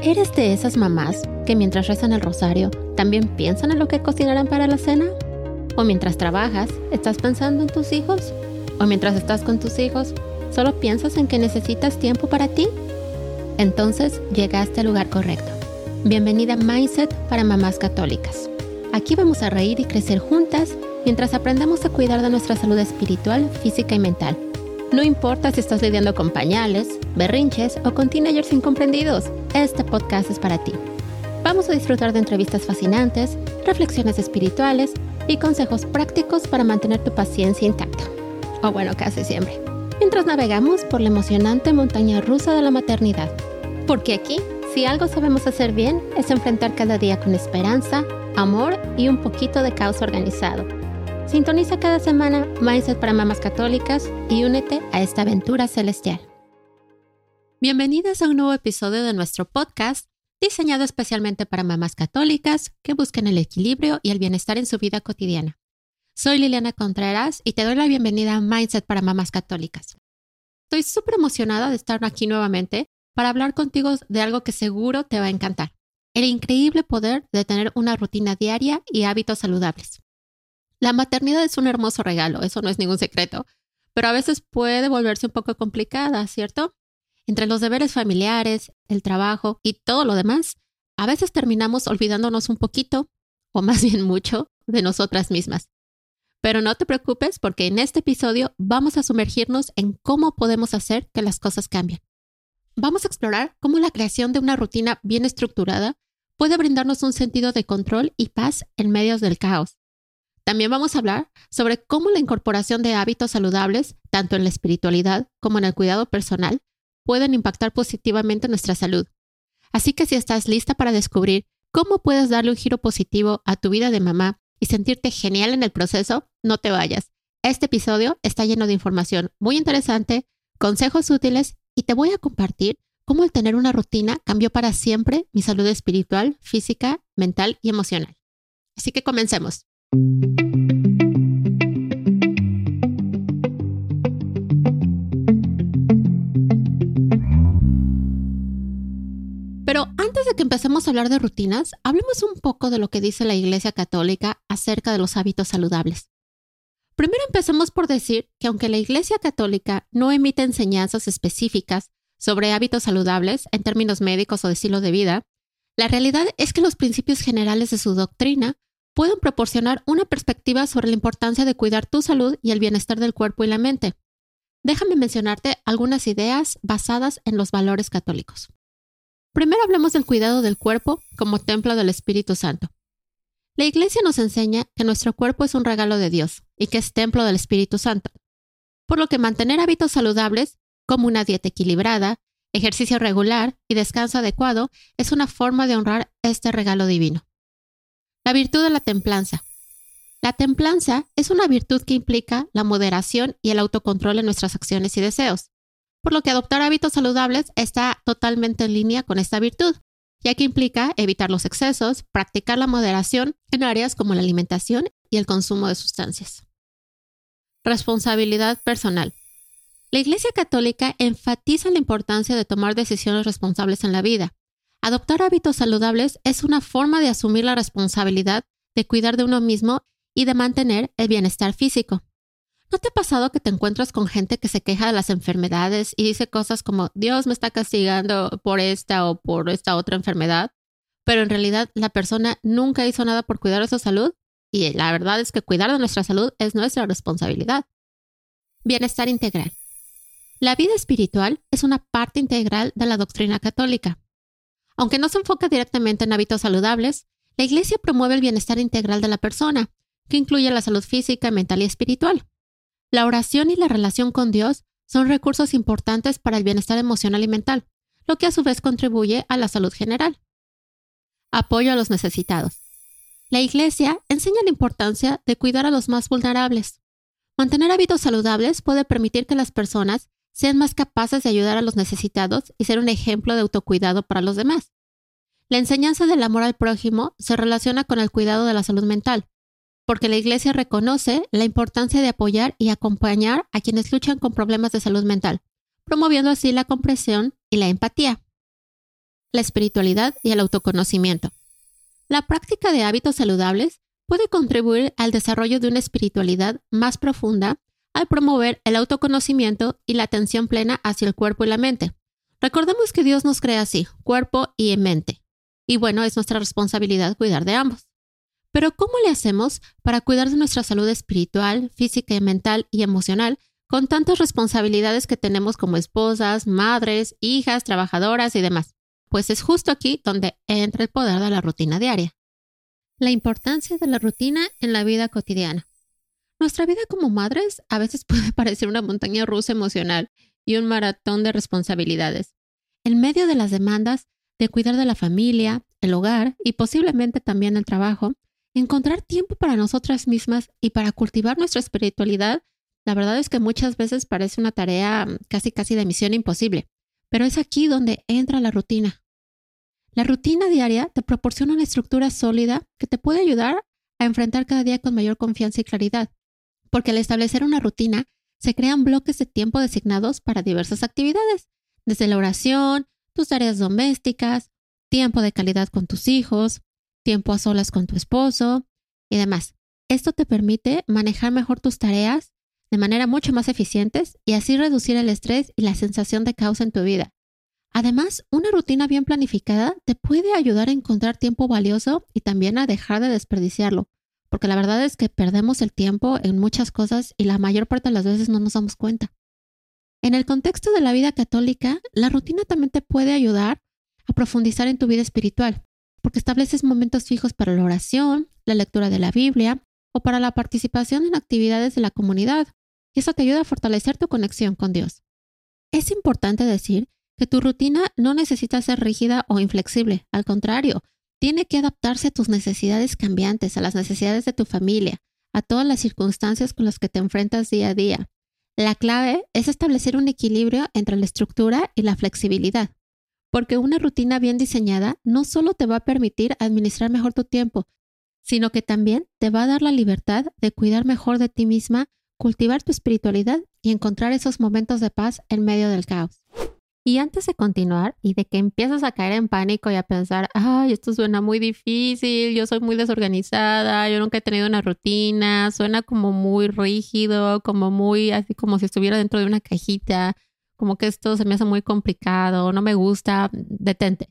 ¿Eres de esas mamás que mientras rezan el rosario también piensan en lo que cocinarán para la cena? ¿O mientras trabajas estás pensando en tus hijos? ¿O mientras estás con tus hijos solo piensas en que necesitas tiempo para ti? Entonces llegaste al lugar correcto. Bienvenida a Mindset para Mamás Católicas. Aquí vamos a reír y crecer juntas mientras aprendemos a cuidar de nuestra salud espiritual, física y mental. No importa si estás lidiando con pañales, berrinches o con teenagers incomprendidos, este podcast es para ti. Vamos a disfrutar de entrevistas fascinantes, reflexiones espirituales y consejos prácticos para mantener tu paciencia intacta. O bueno, casi siempre. Mientras navegamos por la emocionante montaña rusa de la maternidad. Porque aquí, si algo sabemos hacer bien, es enfrentar cada día con esperanza, amor y un poquito de caos organizado. Sintoniza cada semana Mindset para Mamás Católicas y únete a esta aventura celestial. Bienvenidas a un nuevo episodio de nuestro podcast diseñado especialmente para mamás católicas que busquen el equilibrio y el bienestar en su vida cotidiana. Soy Liliana Contreras y te doy la bienvenida a Mindset para Mamás Católicas. Estoy súper emocionada de estar aquí nuevamente para hablar contigo de algo que seguro te va a encantar. El increíble poder de tener una rutina diaria y hábitos saludables. La maternidad es un hermoso regalo, eso no es ningún secreto, pero a veces puede volverse un poco complicada, ¿cierto? Entre los deberes familiares, el trabajo y todo lo demás, a veces terminamos olvidándonos un poquito, o más bien mucho, de nosotras mismas. Pero no te preocupes porque en este episodio vamos a sumergirnos en cómo podemos hacer que las cosas cambien. Vamos a explorar cómo la creación de una rutina bien estructurada puede brindarnos un sentido de control y paz en medio del caos. También vamos a hablar sobre cómo la incorporación de hábitos saludables, tanto en la espiritualidad como en el cuidado personal, pueden impactar positivamente nuestra salud. Así que si estás lista para descubrir cómo puedes darle un giro positivo a tu vida de mamá y sentirte genial en el proceso, no te vayas. Este episodio está lleno de información muy interesante, consejos útiles y te voy a compartir cómo el tener una rutina cambió para siempre mi salud espiritual, física, mental y emocional. Así que comencemos. Pero antes de que empecemos a hablar de rutinas, hablemos un poco de lo que dice la Iglesia Católica acerca de los hábitos saludables. Primero empecemos por decir que aunque la Iglesia Católica no emite enseñanzas específicas sobre hábitos saludables en términos médicos o de estilo de vida, la realidad es que los principios generales de su doctrina pueden proporcionar una perspectiva sobre la importancia de cuidar tu salud y el bienestar del cuerpo y la mente. Déjame mencionarte algunas ideas basadas en los valores católicos. Primero hablemos del cuidado del cuerpo como templo del Espíritu Santo. La Iglesia nos enseña que nuestro cuerpo es un regalo de Dios y que es templo del Espíritu Santo, por lo que mantener hábitos saludables, como una dieta equilibrada, ejercicio regular y descanso adecuado, es una forma de honrar este regalo divino. La virtud de la templanza. La templanza es una virtud que implica la moderación y el autocontrol en nuestras acciones y deseos por lo que adoptar hábitos saludables está totalmente en línea con esta virtud, ya que implica evitar los excesos, practicar la moderación en áreas como la alimentación y el consumo de sustancias. Responsabilidad personal. La Iglesia Católica enfatiza la importancia de tomar decisiones responsables en la vida. Adoptar hábitos saludables es una forma de asumir la responsabilidad de cuidar de uno mismo y de mantener el bienestar físico. ¿No te ha pasado que te encuentras con gente que se queja de las enfermedades y dice cosas como Dios me está castigando por esta o por esta otra enfermedad? Pero en realidad la persona nunca hizo nada por cuidar de su salud y la verdad es que cuidar de nuestra salud es nuestra responsabilidad. Bienestar integral. La vida espiritual es una parte integral de la doctrina católica. Aunque no se enfoca directamente en hábitos saludables, la Iglesia promueve el bienestar integral de la persona, que incluye la salud física, mental y espiritual. La oración y la relación con Dios son recursos importantes para el bienestar emocional y mental, lo que a su vez contribuye a la salud general. Apoyo a los necesitados. La Iglesia enseña la importancia de cuidar a los más vulnerables. Mantener hábitos saludables puede permitir que las personas sean más capaces de ayudar a los necesitados y ser un ejemplo de autocuidado para los demás. La enseñanza del amor al prójimo se relaciona con el cuidado de la salud mental, porque la Iglesia reconoce la importancia de apoyar y acompañar a quienes luchan con problemas de salud mental, promoviendo así la comprensión y la empatía. la espiritualidad y el autoconocimiento. La práctica de hábitos saludables puede contribuir al desarrollo de una espiritualidad más profunda al promover el autoconocimiento y la atención plena hacia el cuerpo y la mente. Recordemos que Dios nos crea así, cuerpo y mente. Y bueno, es nuestra responsabilidad cuidar de ambos. Pero ¿cómo le hacemos para cuidar de nuestra salud espiritual, física, mental y emocional con tantas responsabilidades que tenemos como esposas, madres, hijas, trabajadoras y demás? Pues es justo aquí donde entra el poder de la rutina diaria. La importancia de la rutina en la vida cotidiana. Nuestra vida como madres a veces puede parecer una montaña rusa emocional y un maratón de responsabilidades. En medio de las demandas de cuidar de la familia, el hogar y posiblemente también el trabajo, encontrar tiempo para nosotras mismas y para cultivar nuestra espiritualidad, la verdad es que muchas veces parece una tarea casi casi de misión imposible. Pero es aquí donde entra la rutina. La rutina diaria te proporciona una estructura sólida que te puede ayudar a enfrentar cada día con mayor confianza y claridad, porque al establecer una rutina se crean bloques de tiempo designados para diversas actividades, desde la oración, tus tareas domésticas, tiempo de calidad con tus hijos, tiempo a solas con tu esposo y demás. Esto te permite manejar mejor tus tareas de manera mucho más eficientes y así reducir el estrés y la sensación de caos en tu vida. Además, una rutina bien planificada te puede ayudar a encontrar tiempo valioso y también a dejar de desperdiciarlo, porque la verdad es que perdemos el tiempo en muchas cosas y la mayor parte de las veces no nos damos cuenta. En el contexto de la vida católica, la rutina también te puede ayudar a profundizar en tu vida espiritual, porque estableces momentos fijos para la oración, la lectura de la Biblia o para la participación en actividades de la comunidad, y eso te ayuda a fortalecer tu conexión con Dios. Es importante decir que tu rutina no necesita ser rígida o inflexible, al contrario, tiene que adaptarse a tus necesidades cambiantes, a las necesidades de tu familia, a todas las circunstancias con las que te enfrentas día a día. La clave es establecer un equilibrio entre la estructura y la flexibilidad, porque una rutina bien diseñada no solo te va a permitir administrar mejor tu tiempo, sino que también te va a dar la libertad de cuidar mejor de ti misma cultivar tu espiritualidad y encontrar esos momentos de paz en medio del caos. Y antes de continuar y de que empieces a caer en pánico y a pensar, ay, esto suena muy difícil, yo soy muy desorganizada, yo nunca he tenido una rutina, suena como muy rígido, como muy así como si estuviera dentro de una cajita, como que esto se me hace muy complicado, no me gusta, detente.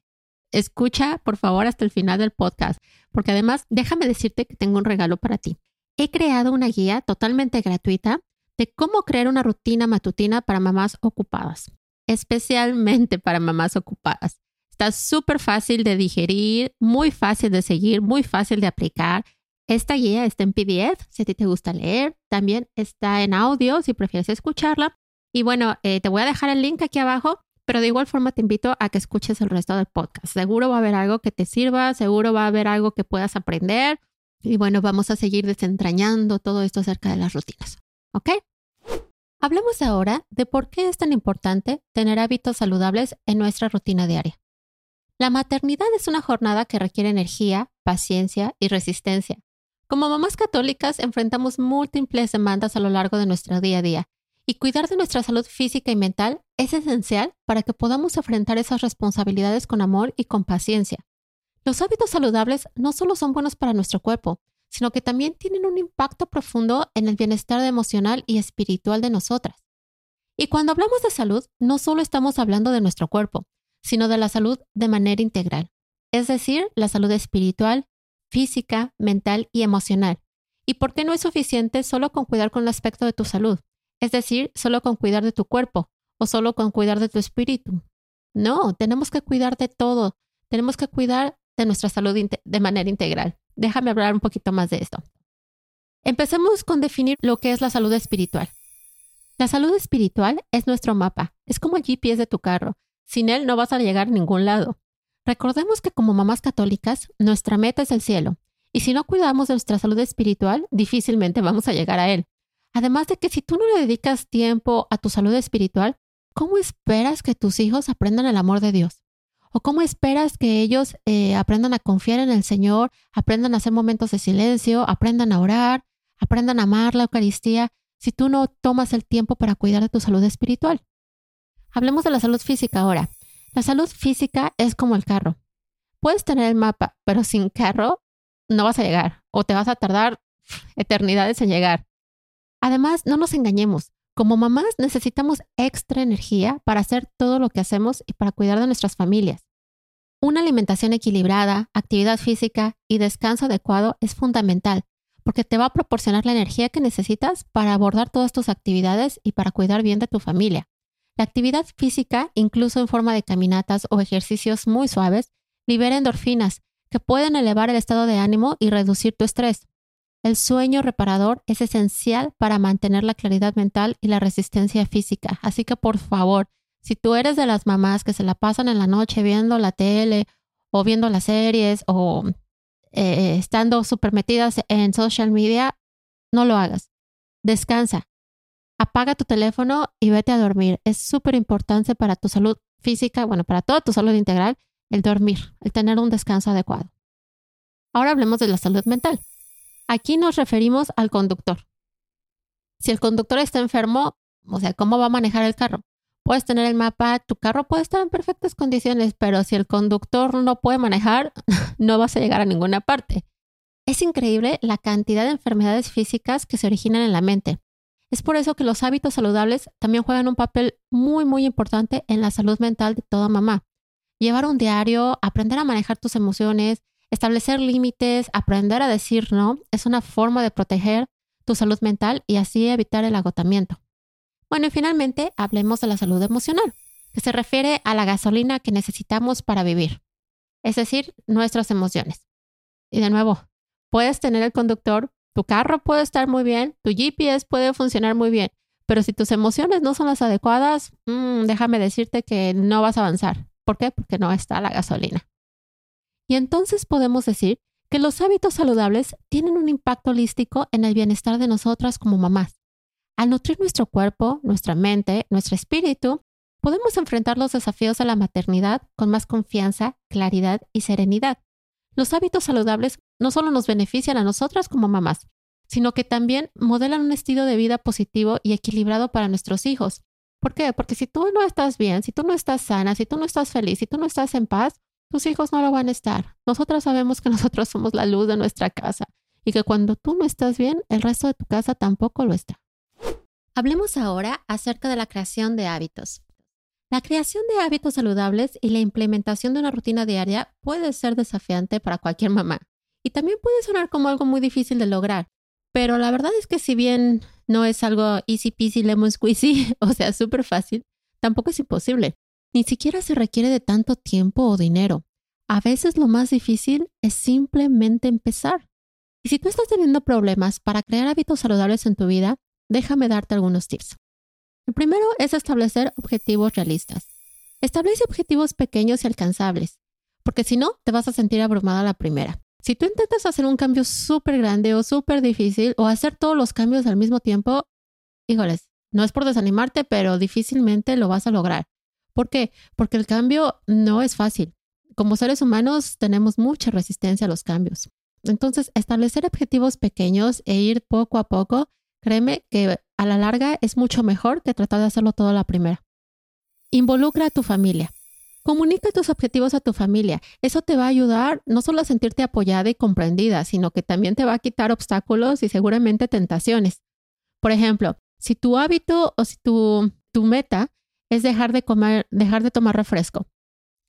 Escucha, por favor, hasta el final del podcast, porque además déjame decirte que tengo un regalo para ti he creado una guía totalmente gratuita de cómo crear una rutina matutina para mamás ocupadas, especialmente para mamás ocupadas. Está súper fácil de digerir, muy fácil de seguir, muy fácil de aplicar. Esta guía está en PDF si a ti te gusta leer, también está en audio si prefieres escucharla. Y bueno, eh, te voy a dejar el link aquí abajo, pero de igual forma te invito a que escuches el resto del podcast. Seguro va a haber algo que te sirva, seguro va a haber algo que puedas aprender y bueno, vamos a seguir desentrañando todo esto acerca de las rutinas. ¿Ok? Hablemos ahora de por qué es tan importante tener hábitos saludables en nuestra rutina diaria. La maternidad es una jornada que requiere energía, paciencia y resistencia. Como mamás católicas enfrentamos múltiples demandas a lo largo de nuestro día a día y cuidar de nuestra salud física y mental es esencial para que podamos enfrentar esas responsabilidades con amor y con paciencia. Los hábitos saludables no solo son buenos para nuestro cuerpo, sino que también tienen un impacto profundo en el bienestar emocional y espiritual de nosotras. Y cuando hablamos de salud, no solo estamos hablando de nuestro cuerpo, sino de la salud de manera integral, es decir, la salud espiritual, física, mental y emocional. ¿Y por qué no es suficiente solo con cuidar con el aspecto de tu salud? Es decir, solo con cuidar de tu cuerpo o solo con cuidar de tu espíritu. No, tenemos que cuidar de todo. Tenemos que cuidar de nuestra salud de manera integral. Déjame hablar un poquito más de esto. Empecemos con definir lo que es la salud espiritual. La salud espiritual es nuestro mapa, es como el GPS de tu carro. Sin él no vas a llegar a ningún lado. Recordemos que como mamás católicas, nuestra meta es el cielo, y si no cuidamos de nuestra salud espiritual, difícilmente vamos a llegar a él. Además de que si tú no le dedicas tiempo a tu salud espiritual, ¿cómo esperas que tus hijos aprendan el amor de Dios? ¿O cómo esperas que ellos eh, aprendan a confiar en el Señor, aprendan a hacer momentos de silencio, aprendan a orar, aprendan a amar la Eucaristía, si tú no tomas el tiempo para cuidar de tu salud espiritual? Hablemos de la salud física ahora. La salud física es como el carro. Puedes tener el mapa, pero sin carro no vas a llegar o te vas a tardar eternidades en llegar. Además, no nos engañemos. Como mamás necesitamos extra energía para hacer todo lo que hacemos y para cuidar de nuestras familias. Una alimentación equilibrada, actividad física y descanso adecuado es fundamental porque te va a proporcionar la energía que necesitas para abordar todas tus actividades y para cuidar bien de tu familia. La actividad física, incluso en forma de caminatas o ejercicios muy suaves, libera endorfinas que pueden elevar el estado de ánimo y reducir tu estrés. El sueño reparador es esencial para mantener la claridad mental y la resistencia física. Así que por favor, si tú eres de las mamás que se la pasan en la noche viendo la tele o viendo las series o eh, estando súper metidas en social media, no lo hagas. Descansa. Apaga tu teléfono y vete a dormir. Es súper importante para tu salud física, bueno, para toda tu salud integral, el dormir, el tener un descanso adecuado. Ahora hablemos de la salud mental. Aquí nos referimos al conductor. Si el conductor está enfermo, o sea, ¿cómo va a manejar el carro? puedes tener el mapa, tu carro puede estar en perfectas condiciones, pero si el conductor no puede manejar, no vas a llegar a ninguna parte. Es increíble la cantidad de enfermedades físicas que se originan en la mente. Es por eso que los hábitos saludables también juegan un papel muy, muy importante en la salud mental de toda mamá. Llevar un diario, aprender a manejar tus emociones, establecer límites, aprender a decir no, es una forma de proteger tu salud mental y así evitar el agotamiento. Bueno, y finalmente hablemos de la salud emocional, que se refiere a la gasolina que necesitamos para vivir, es decir, nuestras emociones. Y de nuevo, puedes tener el conductor, tu carro puede estar muy bien, tu GPS puede funcionar muy bien, pero si tus emociones no son las adecuadas, mm, déjame decirte que no vas a avanzar. ¿Por qué? Porque no está la gasolina. Y entonces podemos decir que los hábitos saludables tienen un impacto holístico en el bienestar de nosotras como mamás. Al nutrir nuestro cuerpo, nuestra mente, nuestro espíritu, podemos enfrentar los desafíos de la maternidad con más confianza, claridad y serenidad. Los hábitos saludables no solo nos benefician a nosotras como mamás, sino que también modelan un estilo de vida positivo y equilibrado para nuestros hijos. ¿Por qué? Porque si tú no estás bien, si tú no estás sana, si tú no estás feliz, si tú no estás en paz, tus hijos no lo van a estar. Nosotras sabemos que nosotros somos la luz de nuestra casa y que cuando tú no estás bien, el resto de tu casa tampoco lo está. Hablemos ahora acerca de la creación de hábitos. La creación de hábitos saludables y la implementación de una rutina diaria puede ser desafiante para cualquier mamá y también puede sonar como algo muy difícil de lograr. Pero la verdad es que si bien no es algo easy peasy lemon squeezy, o sea, súper fácil, tampoco es imposible. Ni siquiera se requiere de tanto tiempo o dinero. A veces lo más difícil es simplemente empezar. Y si tú estás teniendo problemas para crear hábitos saludables en tu vida, déjame darte algunos tips. El primero es establecer objetivos realistas. Establece objetivos pequeños y alcanzables, porque si no, te vas a sentir abrumada la primera. Si tú intentas hacer un cambio súper grande o súper difícil o hacer todos los cambios al mismo tiempo, híjoles, no es por desanimarte, pero difícilmente lo vas a lograr. ¿Por qué? Porque el cambio no es fácil. Como seres humanos tenemos mucha resistencia a los cambios. Entonces, establecer objetivos pequeños e ir poco a poco Créeme que a la larga es mucho mejor que tratar de hacerlo todo a la primera. Involucra a tu familia. Comunica tus objetivos a tu familia. Eso te va a ayudar no solo a sentirte apoyada y comprendida, sino que también te va a quitar obstáculos y seguramente tentaciones. Por ejemplo, si tu hábito o si tu, tu meta es dejar de comer, dejar de tomar refresco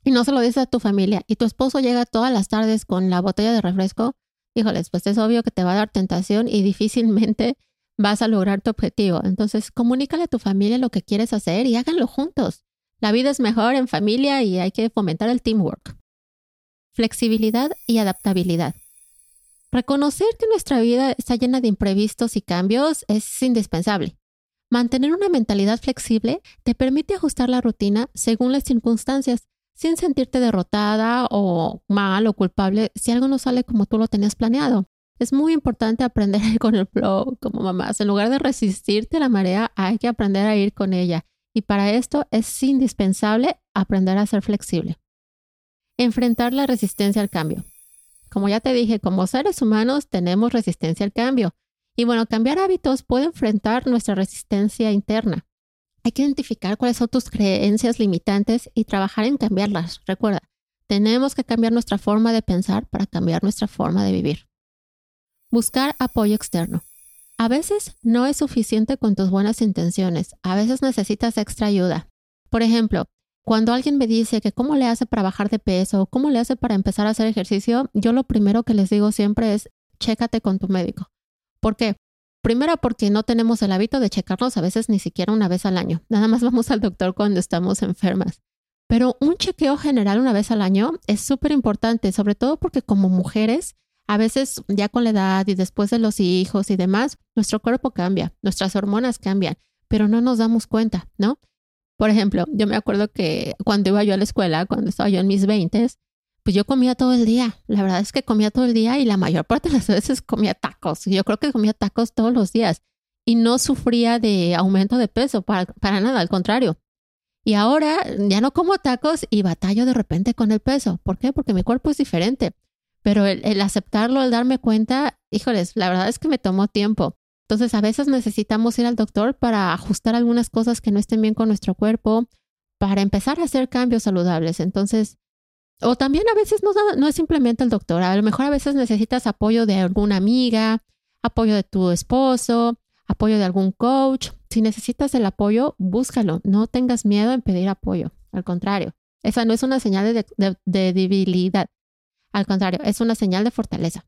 y no se lo dices a tu familia y tu esposo llega todas las tardes con la botella de refresco, híjoles, pues es obvio que te va a dar tentación y difícilmente vas a lograr tu objetivo. Entonces, comunícale a tu familia lo que quieres hacer y háganlo juntos. La vida es mejor en familia y hay que fomentar el teamwork. Flexibilidad y adaptabilidad. Reconocer que nuestra vida está llena de imprevistos y cambios es indispensable. Mantener una mentalidad flexible te permite ajustar la rutina según las circunstancias, sin sentirte derrotada o mal o culpable si algo no sale como tú lo tenías planeado. Es muy importante aprender a ir con el flow como mamás. En lugar de resistirte a la marea, hay que aprender a ir con ella. Y para esto es indispensable aprender a ser flexible. Enfrentar la resistencia al cambio. Como ya te dije, como seres humanos tenemos resistencia al cambio. Y bueno, cambiar hábitos puede enfrentar nuestra resistencia interna. Hay que identificar cuáles son tus creencias limitantes y trabajar en cambiarlas. Recuerda, tenemos que cambiar nuestra forma de pensar para cambiar nuestra forma de vivir. Buscar apoyo externo. A veces no es suficiente con tus buenas intenciones, a veces necesitas extra ayuda. Por ejemplo, cuando alguien me dice que cómo le hace para bajar de peso o cómo le hace para empezar a hacer ejercicio, yo lo primero que les digo siempre es, chécate con tu médico. ¿Por qué? Primero porque no tenemos el hábito de checarnos a veces ni siquiera una vez al año. Nada más vamos al doctor cuando estamos enfermas. Pero un chequeo general una vez al año es súper importante, sobre todo porque como mujeres, a veces ya con la edad y después de los hijos y demás, nuestro cuerpo cambia, nuestras hormonas cambian, pero no nos damos cuenta, ¿no? Por ejemplo, yo me acuerdo que cuando iba yo a la escuela, cuando estaba yo en mis 20, pues yo comía todo el día. La verdad es que comía todo el día y la mayor parte de las veces comía tacos. Yo creo que comía tacos todos los días y no sufría de aumento de peso, para, para nada, al contrario. Y ahora ya no como tacos y batallo de repente con el peso. ¿Por qué? Porque mi cuerpo es diferente. Pero el, aceptarlo, el darme cuenta, híjoles, la verdad es que me tomó tiempo. Entonces a veces necesitamos ir al doctor para ajustar algunas cosas que no estén bien con nuestro cuerpo, para empezar a hacer cambios saludables. Entonces, o también a veces no, es simplemente el doctor, a lo mejor a veces necesitas apoyo de alguna amiga, apoyo de tu esposo, apoyo de algún coach. Si necesitas el apoyo, búscalo. No tengas miedo en pedir apoyo. Al contrario, esa no es una señal de debilidad. Al contrario, es una señal de fortaleza.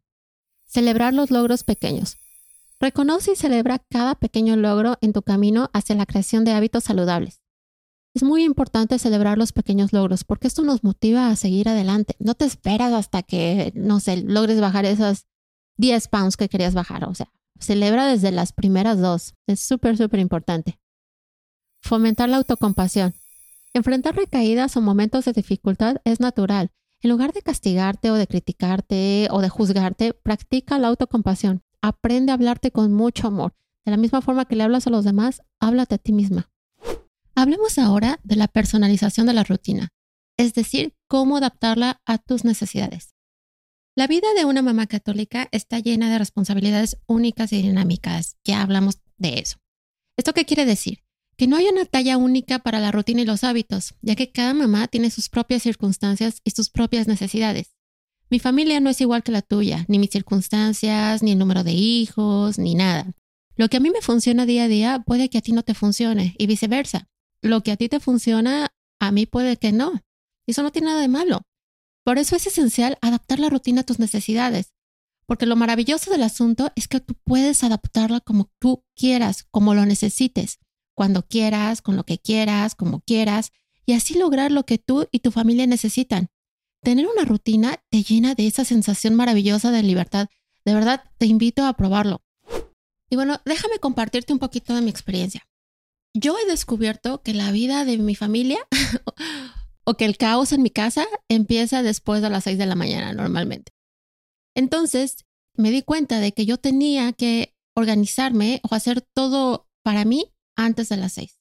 Celebrar los logros pequeños. Reconoce y celebra cada pequeño logro en tu camino hacia la creación de hábitos saludables. Es muy importante celebrar los pequeños logros porque esto nos motiva a seguir adelante. No te esperas hasta que, no sé, logres bajar esas 10 pounds que querías bajar. O sea, celebra desde las primeras dos. Es súper, súper importante. Fomentar la autocompasión. Enfrentar recaídas o momentos de dificultad es natural. En lugar de castigarte o de criticarte o de juzgarte, practica la autocompasión. Aprende a hablarte con mucho amor. De la misma forma que le hablas a los demás, háblate a ti misma. Hablemos ahora de la personalización de la rutina, es decir, cómo adaptarla a tus necesidades. La vida de una mamá católica está llena de responsabilidades únicas y dinámicas. Ya hablamos de eso. ¿Esto qué quiere decir? Que no hay una talla única para la rutina y los hábitos, ya que cada mamá tiene sus propias circunstancias y sus propias necesidades. Mi familia no es igual que la tuya, ni mis circunstancias, ni el número de hijos, ni nada. Lo que a mí me funciona día a día puede que a ti no te funcione y viceversa lo que a ti te funciona, a mí puede que no. Eso no tiene nada de malo. Por eso es esencial adaptar la rutina a tus necesidades. Porque lo maravilloso del asunto es que tú puedes adaptarla como tú quieras, como lo necesites, cuando quieras, con lo que quieras, como quieras, y así lograr lo que tú y tu familia necesitan. Tener una rutina te llena de esa sensación maravillosa de libertad. De verdad, te invito a probarlo. Y bueno, déjame compartirte un poquito de mi experiencia yo he descubierto que la vida de mi familia o que el caos en mi casa empieza después de las 6 de la mañana normalmente. Entonces me di cuenta de que yo tenía que organizarme o hacer todo para mí antes de las 6.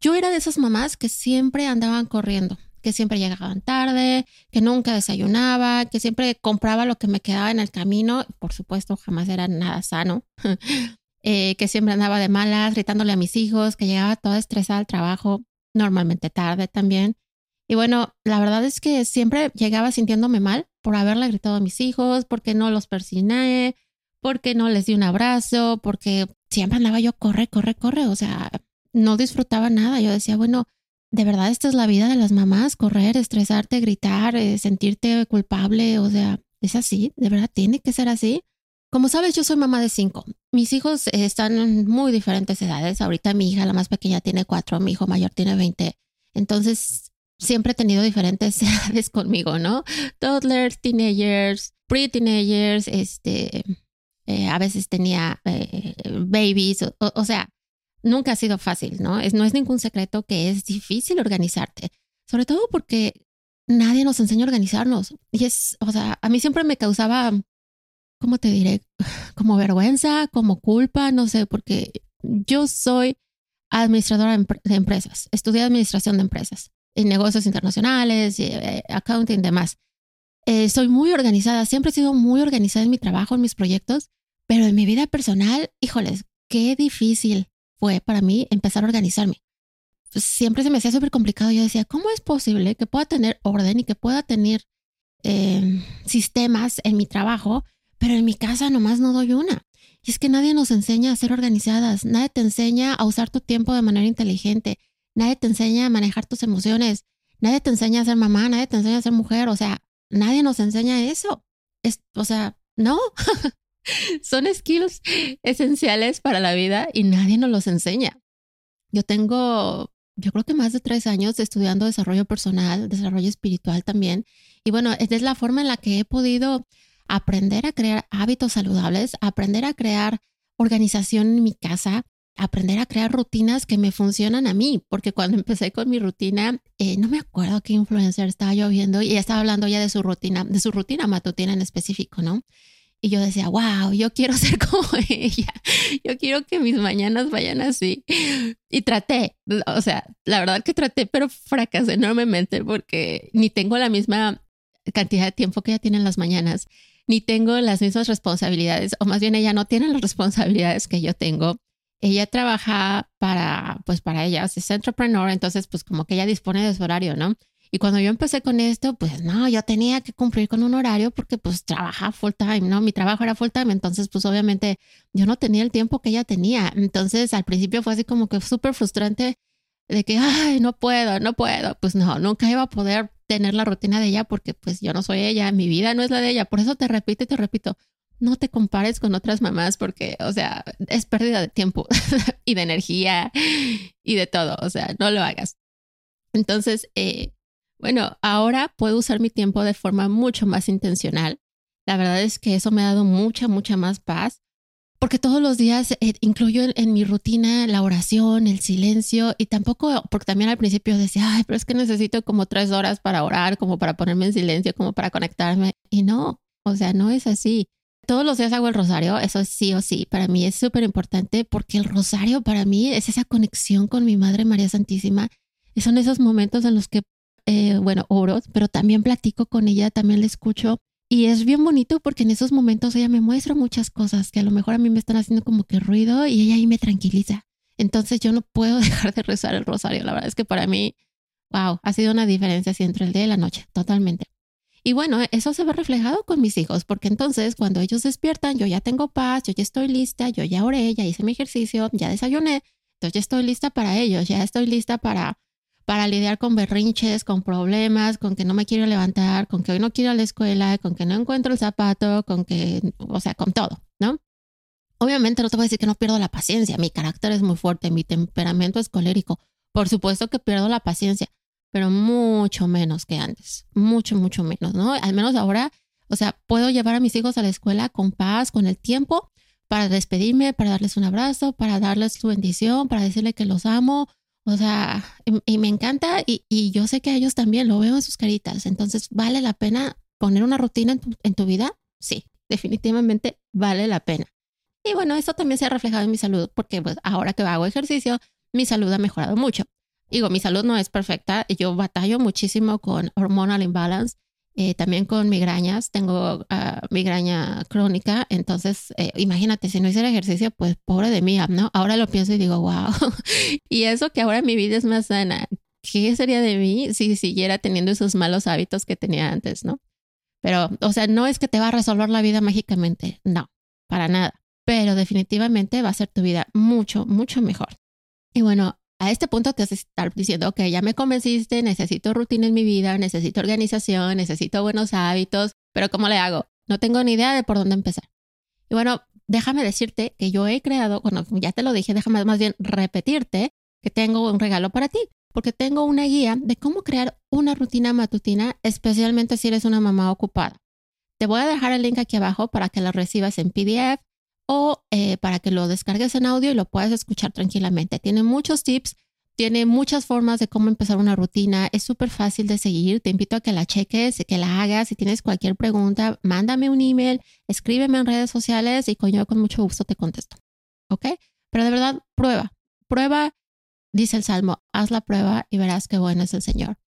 Yo era de esas mamás que siempre andaban corriendo, que siempre llegaban tarde, que nunca desayunaba, que siempre compraba lo que me quedaba en el camino. Por supuesto, jamás era nada sano. Eh, que siempre andaba de malas, gritándole a mis hijos, que llegaba toda estresada al trabajo, normalmente tarde también. Y bueno, la verdad es que siempre llegaba sintiéndome mal por haberle gritado a mis hijos, porque no los persiné, porque no les di un abrazo, porque siempre andaba yo, corre, corre, corre. O sea, no disfrutaba nada. Yo decía, bueno, de verdad esta es la vida de las mamás, correr, estresarte, gritar, eh, sentirte culpable. O sea, es así, de verdad tiene que ser así. Como sabes, yo soy mamá de cinco. Mis hijos están en muy diferentes edades. Ahorita mi hija, la más pequeña, tiene cuatro, mi hijo mayor tiene veinte. Entonces, siempre he tenido diferentes edades conmigo, ¿no? Toddlers, teenagers, pre-teenagers, este, eh, a veces tenía eh, babies, o, sea, nunca ha sido fácil, ¿no? Es, no es ningún secreto que es difícil organizarte, sobre todo porque nadie nos enseña a organizarnos. Y es, o sea, a mí siempre me causaba ¿cómo te diré? Como vergüenza, como culpa, no sé, porque yo soy administradora de empresas, estudié administración de empresas, en negocios internacionales, eh, accounting y demás. Eh, soy muy organizada, siempre he sido muy organizada en mi trabajo, en mis proyectos, pero en mi vida personal, híjoles, qué difícil fue para mí empezar a organizarme. siempre se me hacía súper complicado. Yo decía, ¿cómo es posible que pueda tener orden y que pueda tener em, sistemas en mi trabajo, pero en mi casa nomás no doy una? Y es que nadie nos enseña a ser organizadas, nadie te enseña a usar tu tiempo de manera inteligente, nadie te enseña a manejar tus emociones, nadie te enseña a ser mamá, nadie te enseña a ser mujer, o sea, nadie nos enseña eso. Es, o sea, no. Son skills esenciales para la vida y nadie nos los enseña. Yo tengo, yo creo que más de tres años estudiando desarrollo personal, desarrollo espiritual también. Y bueno, es la forma en la que he podido aprender a crear hábitos saludables, aprender a crear organización en mi casa, aprender a crear rutinas que me funcionan a mí, porque cuando empecé con mi rutina, eh, no me acuerdo qué influencer estaba yo viendo y estaba hablando ya de su rutina, de su rutina matutina en específico, ¿no? Y yo decía, wow, yo quiero ser como ella, yo quiero que mis mañanas vayan así. Y traté, o sea, la verdad que traté, pero fracasé enormemente porque ni tengo la misma cantidad de tiempo que ella tiene en las mañanas, ni tengo las mismas responsabilidades, o más bien ella no tiene las responsabilidades que yo tengo ella trabaja para, pues para ella, es entrepreneur, entonces pues como que ella dispone de su horario, ¿no? Y cuando yo empecé con esto, pues no, yo tenía que cumplir con un horario porque pues trabaja full time, ¿no? Mi trabajo era full time, entonces pues obviamente yo no tenía el tiempo que ella tenía. Entonces al principio fue así como que súper frustrante de que, ay, no puedo, no puedo. Pues no, nunca iba a poder tener la rutina de ella porque pues yo no soy ella, mi vida no es la de ella. Por eso te repito y te repito, no te compares con otras mamás porque, o sea, es pérdida de tiempo y de energía y de todo, o sea, no lo hagas. Entonces, eh, bueno, ahora puedo usar mi tiempo de forma mucho más intencional. La verdad es que eso me ha dado mucha, mucha más paz, porque todos los días eh, incluyo en, mi rutina la oración, el silencio y tampoco, porque también al principio decía, ay, pero es que necesito como tres horas para orar, como para ponerme en silencio, como para conectarme. Y no, o sea, no es así todos los días hago el rosario, eso sí o sí, para mí es súper importante porque el rosario para mí es esa conexión con mi Madre María Santísima. Y son esos momentos en los que, eh, bueno, oro, pero también platico con ella, también le escucho. Y es bien bonito porque en esos momentos ella me muestra muchas cosas que a lo mejor a mí me están haciendo como que ruido y ella ahí me tranquiliza. Entonces yo no puedo dejar de rezar el rosario. La verdad es que para mí, wow, ha sido una diferencia así entre el día y la noche, totalmente. Y bueno, eso se ve reflejado con mis hijos, porque entonces cuando ellos despiertan, yo ya tengo paz, yo ya estoy lista, yo ya oré, ya hice mi ejercicio, ya desayuné, entonces ya estoy lista para ellos, ya estoy lista para, para lidiar con berrinches, con problemas, con que no me quiero levantar, con que hoy no quiero ir a la escuela, con que no encuentro el zapato, con que, o sea, con todo, ¿no? Obviamente no te voy a decir que no pierdo la paciencia, mi carácter es muy fuerte, mi temperamento es colérico, por supuesto que pierdo la paciencia, pero mucho menos que antes, mucho, mucho menos, ¿no? Al menos ahora, o sea, puedo llevar a mis hijos a la escuela con paz, con el tiempo, para despedirme, para darles un abrazo, para darles su bendición, para decirle que los amo, o sea, y, me encanta y, yo sé que a ellos también lo veo en sus caritas, entonces, ¿vale la pena poner una rutina en tu, en tu vida? Sí, definitivamente vale la pena. Y bueno, eso también se ha reflejado en mi salud, porque pues ahora que hago ejercicio, mi salud ha mejorado mucho digo, mi salud no es perfecta. Yo batallo muchísimo con hormonal imbalance, eh, también con migrañas. Tengo ah, migraña crónica. Entonces, eh, imagínate, si no hiciera ejercicio, pues pobre de mí, ¿no? Ahora lo pienso y digo, wow. y eso que ahora mi vida es más sana. ¿Qué sería de mí si siguiera teniendo esos malos hábitos que tenía antes, no? Pero, o sea, no es que te va a resolver la vida mágicamente. No, para nada. Pero definitivamente va a ser tu vida mucho, mucho mejor. Y bueno, a este punto te a estar diciendo, ok, ya me convenciste, necesito rutina en mi vida, necesito organización, necesito buenos hábitos, pero ¿cómo le hago? No tengo ni idea de por dónde empezar. Y bueno, déjame decirte que yo he creado, bueno, ya te lo dije, déjame más bien repetirte que tengo un regalo para ti, porque tengo una guía de cómo crear una rutina matutina, especialmente si eres una mamá ocupada. Te voy a dejar el link aquí abajo para que lo recibas en PDF o eh, para que lo descargues en audio y lo puedas escuchar tranquilamente. Tiene muchos tips, tiene muchas formas de cómo empezar una rutina, es súper fácil de seguir. Te invito a que la cheques, que la hagas. Si tienes cualquier pregunta, mándame un email, escríbeme en redes sociales y con yo con mucho gusto te contesto. ¿Ok? Pero de verdad, prueba, prueba, dice el Salmo, haz la prueba y verás qué bueno es el Señor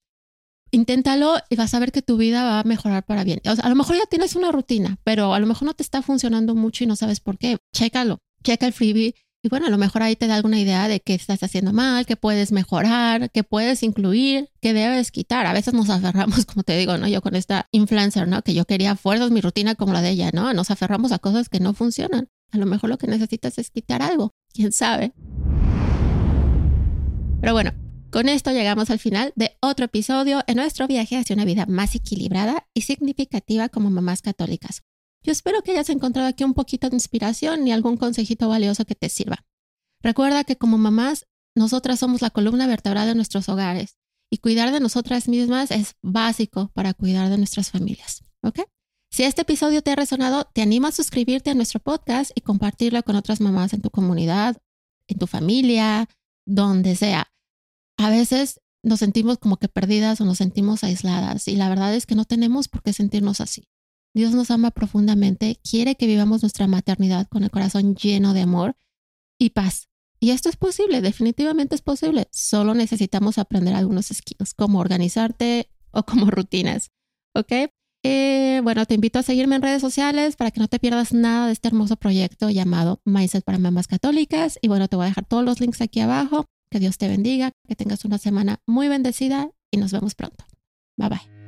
inténtalo y vas a ver que tu vida va a mejorar para bien. O sea, a lo mejor ya tienes una rutina, pero a lo mejor no te está funcionando mucho y no sabes por qué. Chécalo, checa el freebie Y bueno, a lo mejor ahí te da alguna idea de qué estás haciendo mal, qué puedes mejorar, qué puedes incluir, qué debes quitar. A veces nos aferramos, como te digo, ¿no? Yo con esta influencer, ¿no? Que yo quería fuerzas mi rutina como la de ella, ¿no? Nos aferramos a cosas que no funcionan. A lo mejor lo que necesitas es quitar algo, quién sabe. Pero bueno, con esto llegamos al final de otro episodio en nuestro viaje hacia una vida más equilibrada y significativa como mamás católicas. Yo espero que hayas encontrado aquí un poquito de inspiración y algún consejito valioso que te sirva. Recuerda que como mamás, nosotras somos la columna vertebral de nuestros hogares y cuidar de nosotras mismas es básico para cuidar de nuestras familias. ¿Ok? Si este episodio te ha resonado, te animo a suscribirte a nuestro podcast y compartirlo con otras mamás en tu comunidad, en tu familia, donde sea. A veces nos sentimos como que perdidas o nos sentimos aisladas y la verdad es que no tenemos por qué sentirnos así. Dios nos ama profundamente, quiere que vivamos nuestra maternidad con el corazón lleno de amor y paz. Y esto es posible, definitivamente es posible. Solo necesitamos aprender algunos skills, como organizarte o como rutinas. ¿Ok? Eh, bueno, te invito a seguirme en redes sociales para que no te pierdas nada de este hermoso proyecto llamado Mindset para Mamás Católicas. Y bueno, te voy a dejar todos los links aquí abajo. Que Dios te bendiga, que tengas una semana muy bendecida y nos vemos pronto. Bye bye.